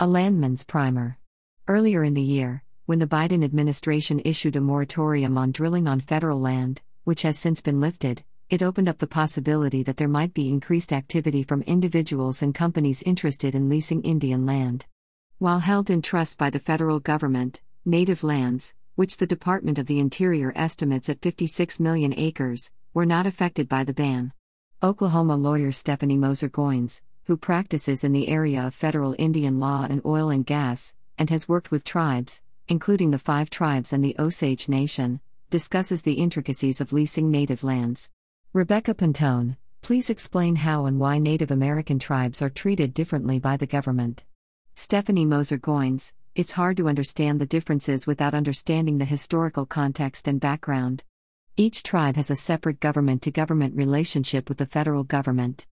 A Landman's Primer. Earlier in the year, when the Biden administration issued a moratorium on drilling on federal land, which has since been lifted, it opened up the possibility that there might be increased activity from individuals and companies interested in leasing Indian land. While held in trust by the federal government, native lands, which the Department of the Interior estimates at 56 million acres, were not affected by the ban. Oklahoma lawyer Stephanie Moser Goins, who practices in the area of federal Indian law and oil and gas, and has worked with tribes, including the five tribes and the Osage Nation, discusses the intricacies of leasing native lands. Rebecca Pantone, please explain how and why Native American tribes are treated differently by the government. Stephanie Moser Goins, it's hard to understand the differences without understanding the historical context and background. Each tribe has a separate government to government relationship with the federal government.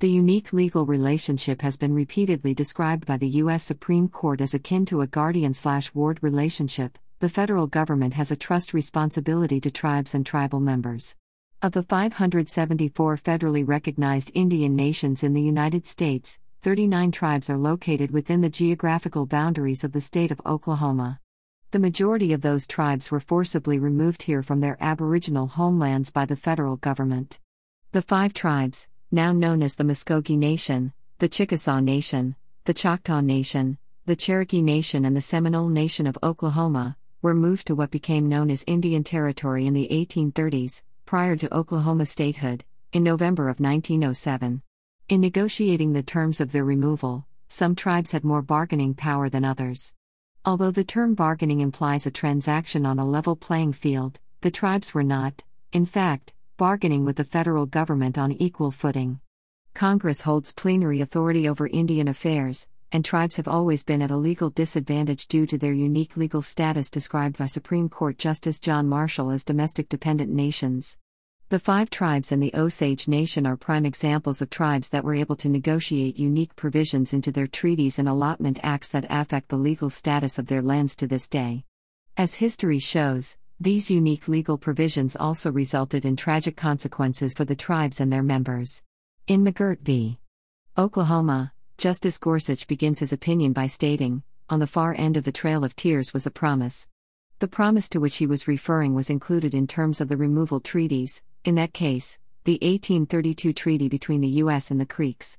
The unique legal relationship has been repeatedly described by the U.S. Supreme Court as akin to a guardian slash ward relationship. The federal government has a trust responsibility to tribes and tribal members. Of the 574 federally recognized Indian nations in the United States, 39 tribes are located within the geographical boundaries of the state of Oklahoma. The majority of those tribes were forcibly removed here from their Aboriginal homelands by the federal government. The five tribes, now known as the Muscogee Nation, the Chickasaw Nation, the Choctaw Nation, the Cherokee Nation, and the Seminole Nation of Oklahoma, were moved to what became known as Indian Territory in the 1830s, prior to Oklahoma statehood, in November of 1907. In negotiating the terms of their removal, some tribes had more bargaining power than others. Although the term bargaining implies a transaction on a level playing field, the tribes were not, in fact, bargaining with the federal government on equal footing. Congress holds plenary authority over Indian affairs, and tribes have always been at a legal disadvantage due to their unique legal status described by Supreme Court Justice John Marshall as domestic dependent nations. The five tribes and the Osage Nation are prime examples of tribes that were able to negotiate unique provisions into their treaties and allotment acts that affect the legal status of their lands to this day. As history shows, these unique legal provisions also resulted in tragic consequences for the tribes and their members. In McGirt v. Oklahoma, Justice Gorsuch begins his opinion by stating, On the far end of the Trail of Tears was a promise. The promise to which he was referring was included in terms of the removal treaties, in that case, the 1832 treaty between the U.S. and the Creeks.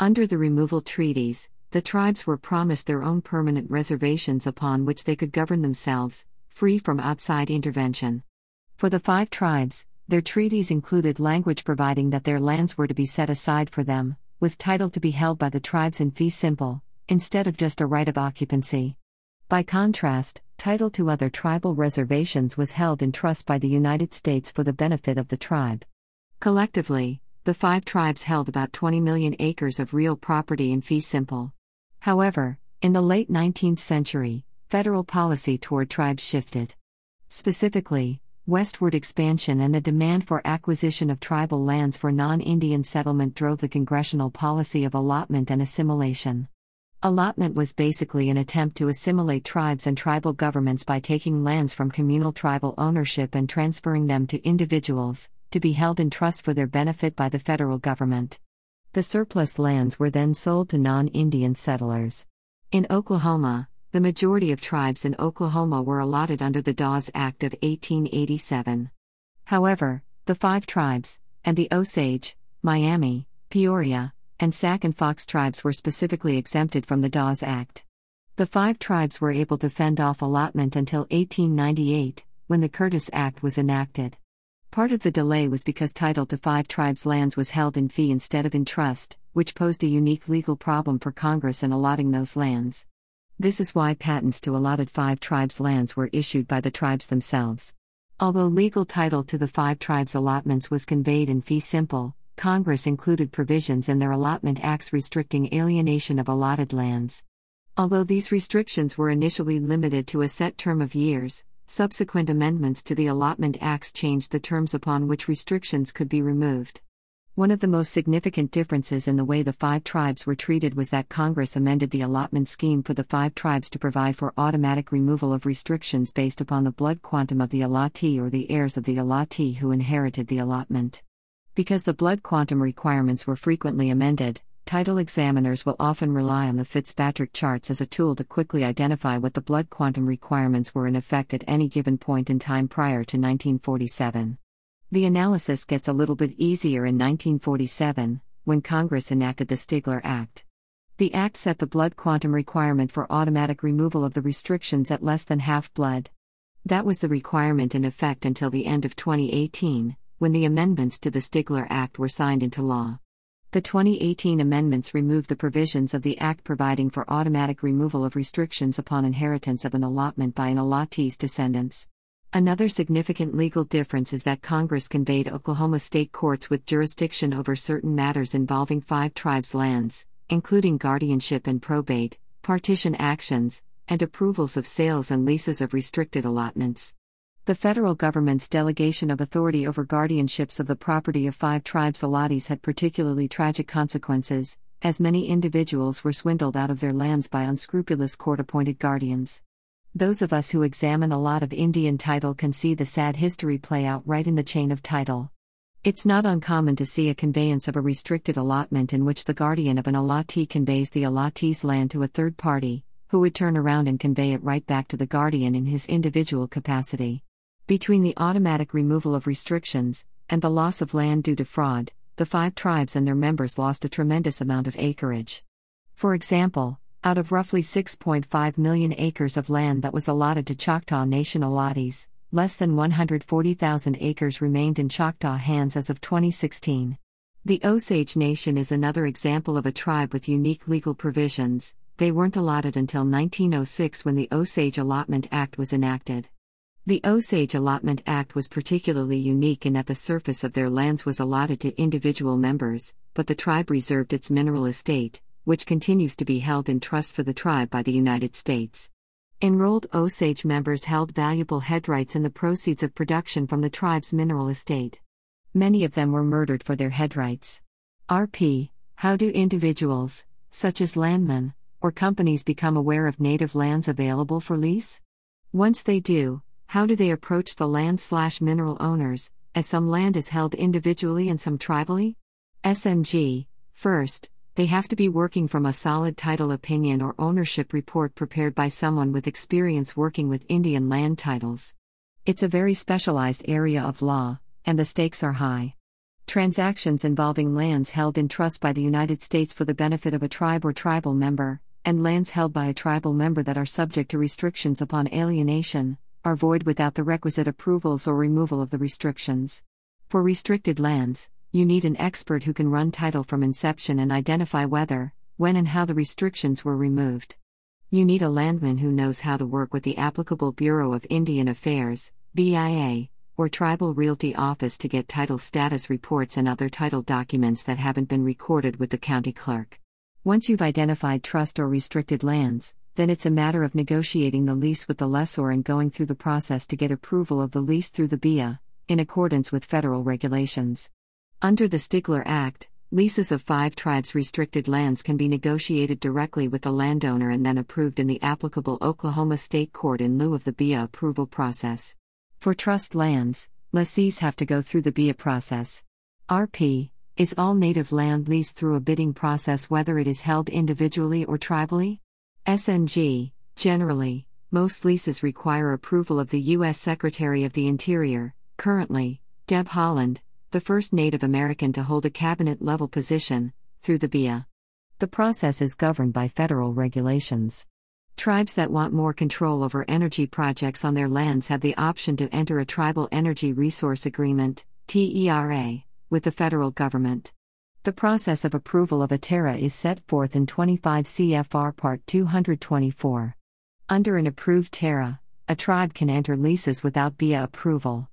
Under the removal treaties, the tribes were promised their own permanent reservations upon which they could govern themselves, free from outside intervention. For the five tribes, their treaties included language providing that their lands were to be set aside for them, with title to be held by the tribes in fee simple, instead of just a right of occupancy. By contrast, title to other tribal reservations was held in trust by the United States for the benefit of the tribe. Collectively, the five tribes held about 20 million acres of real property in fee simple. However, in the late 19th century, federal policy toward tribes shifted. Specifically, westward expansion and a demand for acquisition of tribal lands for non Indian settlement drove the congressional policy of allotment and assimilation. Allotment was basically an attempt to assimilate tribes and tribal governments by taking lands from communal tribal ownership and transferring them to individuals, to be held in trust for their benefit by the federal government. The surplus lands were then sold to non Indian settlers. In Oklahoma, the majority of tribes in Oklahoma were allotted under the Dawes Act of 1887. However, the five tribes, and the Osage, Miami, Peoria, and Sac and Fox tribes were specifically exempted from the Dawes Act. The five tribes were able to fend off allotment until 1898, when the Curtis Act was enacted. Part of the delay was because title to five tribes' lands was held in fee instead of in trust, which posed a unique legal problem for Congress in allotting those lands. This is why patents to allotted five tribes' lands were issued by the tribes themselves. Although legal title to the five tribes' allotments was conveyed in fee simple, Congress included provisions in their allotment acts restricting alienation of allotted lands. Although these restrictions were initially limited to a set term of years, subsequent amendments to the allotment acts changed the terms upon which restrictions could be removed. One of the most significant differences in the way the five tribes were treated was that Congress amended the allotment scheme for the five tribes to provide for automatic removal of restrictions based upon the blood quantum of the allottee or the heirs of the allottee who inherited the allotment. Because the blood quantum requirements were frequently amended, title examiners will often rely on the Fitzpatrick charts as a tool to quickly identify what the blood quantum requirements were in effect at any given point in time prior to 1947. The analysis gets a little bit easier in 1947, when Congress enacted the Stigler Act. The Act set the blood quantum requirement for automatic removal of the restrictions at less than half blood. That was the requirement in effect until the end of 2018, when the amendments to the Stigler Act were signed into law. The 2018 amendments removed the provisions of the Act providing for automatic removal of restrictions upon inheritance of an allotment by an allottee's descendants. Another significant legal difference is that Congress conveyed Oklahoma state courts with jurisdiction over certain matters involving five tribes' lands, including guardianship and probate, partition actions, and approvals of sales and leases of restricted allotments. The federal government's delegation of authority over guardianships of the property of five tribes' allottees had particularly tragic consequences, as many individuals were swindled out of their lands by unscrupulous court appointed guardians. Those of us who examine a lot of Indian title can see the sad history play out right in the chain of title. It's not uncommon to see a conveyance of a restricted allotment in which the guardian of an allottee conveys the allottee's land to a third party, who would turn around and convey it right back to the guardian in his individual capacity. Between the automatic removal of restrictions and the loss of land due to fraud, the five tribes and their members lost a tremendous amount of acreage. For example, out of roughly 6.5 million acres of land that was allotted to Choctaw Nation allottees, less than 140,000 acres remained in Choctaw hands as of 2016. The Osage Nation is another example of a tribe with unique legal provisions. They weren't allotted until 1906 when the Osage Allotment Act was enacted. The Osage Allotment Act was particularly unique in that the surface of their lands was allotted to individual members, but the tribe reserved its mineral estate, which continues to be held in trust for the tribe by the United States. Enrolled Osage members held valuable headrights in the proceeds of production from the tribe's mineral estate. Many of them were murdered for their headrights. RP How do individuals, such as landmen, or companies become aware of native lands available for lease? Once they do, how do they approach the land slash mineral owners, as some land is held individually and some tribally? SMG First, they have to be working from a solid title opinion or ownership report prepared by someone with experience working with Indian land titles. It's a very specialized area of law, and the stakes are high. Transactions involving lands held in trust by the United States for the benefit of a tribe or tribal member, and lands held by a tribal member that are subject to restrictions upon alienation, are void without the requisite approvals or removal of the restrictions. For restricted lands, you need an expert who can run title from inception and identify whether, when, and how the restrictions were removed. You need a landman who knows how to work with the applicable Bureau of Indian Affairs, BIA, or Tribal Realty Office to get title status reports and other title documents that haven't been recorded with the county clerk. Once you've identified trust or restricted lands, then it's a matter of negotiating the lease with the lessor and going through the process to get approval of the lease through the BIA, in accordance with federal regulations. Under the Stigler Act, leases of five tribes' restricted lands can be negotiated directly with the landowner and then approved in the applicable Oklahoma State Court in lieu of the BIA approval process. For trust lands, lessees have to go through the BIA process. RP is all native land leased through a bidding process whether it is held individually or tribally? SMG, generally, most leases require approval of the U.S. Secretary of the Interior, currently, Deb Haaland, the first Native American to hold a cabinet level position, through the BIA. The process is governed by federal regulations. Tribes that want more control over energy projects on their lands have the option to enter a Tribal Energy Resource Agreement, TERA, with the federal government. The process of approval of a TERA is set forth in 25 CFR Part 224. Under an approved TERA, a tribe can enter leases without BIA approval.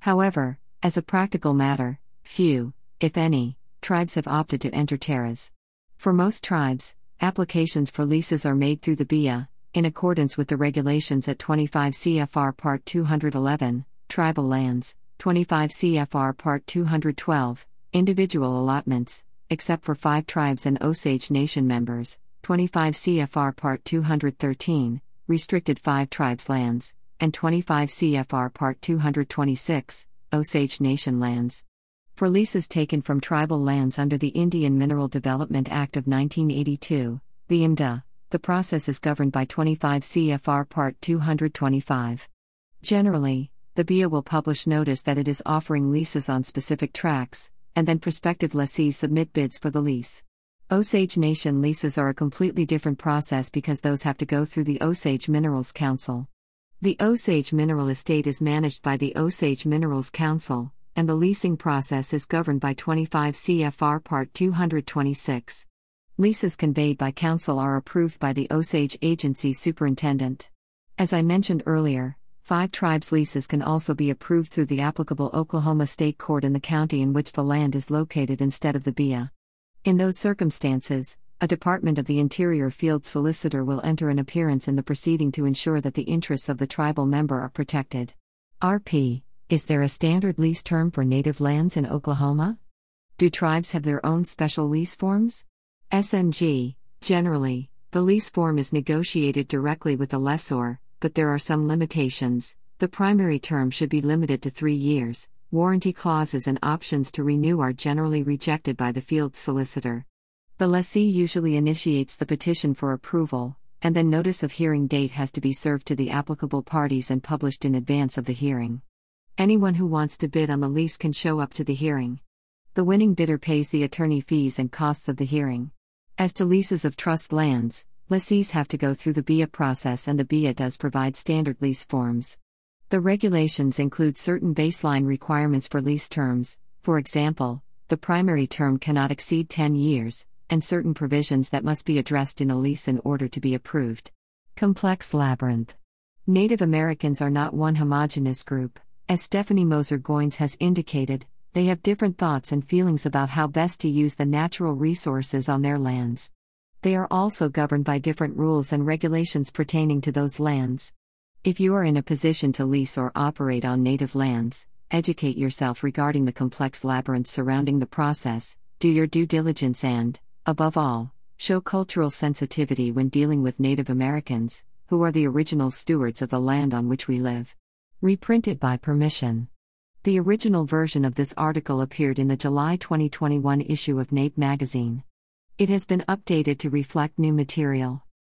However, as a practical matter, few, if any, tribes have opted to enter TERAs. For most tribes, applications for leases are made through the BIA, in accordance with the regulations at 25 CFR Part 211, Tribal Lands, 25 CFR Part 212, Individual Allotments, except for five tribes and Osage Nation members, 25 CFR Part 213, Restricted Five Tribes Lands, and 25 CFR Part 226, Osage Nation lands. For leases taken from tribal lands under the Indian Mineral Development Act of 1982, the IMDA, the process is governed by 25 CFR Part 225. Generally, the BIA will publish notice that it is offering leases on specific tracts, and then prospective lessees submit bids for the lease. Osage Nation leases are a completely different process because those have to go through the Osage Minerals Council. The Osage Mineral Estate is managed by the Osage Minerals Council, and the leasing process is governed by 25 CFR Part 226. Leases conveyed by Council are approved by the Osage Agency Superintendent. As I mentioned earlier, five tribes' leases can also be approved through the applicable Oklahoma State Court in the county in which the land is located instead of the BIA. In those circumstances, a Department of the Interior field solicitor will enter an appearance in the proceeding to ensure that the interests of the tribal member are protected. RP Is there a standard lease term for native lands in Oklahoma? Do tribes have their own special lease forms? SMG Generally, the lease form is negotiated directly with the lessor, but there are some limitations. The primary term should be limited to three years, warranty clauses and options to renew are generally rejected by the field solicitor. The lessee usually initiates the petition for approval, and then notice of hearing date has to be served to the applicable parties and published in advance of the hearing. Anyone who wants to bid on the lease can show up to the hearing. The winning bidder pays the attorney fees and costs of the hearing. As to leases of trust lands, lessees have to go through the BIA process and the BIA does provide standard lease forms. The regulations include certain baseline requirements for lease terms, for example, the primary term cannot exceed 10 years, and certain provisions that must be addressed in a lease in order to be approved. Complex Labyrinth Native Americans are not one homogenous group. As Stephanie Moser Goins has indicated, they have different thoughts and feelings about how best to use the natural resources on their lands. They are also governed by different rules and regulations pertaining to those lands. If you are in a position to lease or operate on native lands, educate yourself regarding the complex labyrinth surrounding the process, do your due diligence, and, above all, show cultural sensitivity when dealing with Native Americans, who are the original stewards of the land on which we live. Reprinted by permission. The original version of this article appeared in the July 2021 issue of NAPE magazine. It has been updated to reflect new material.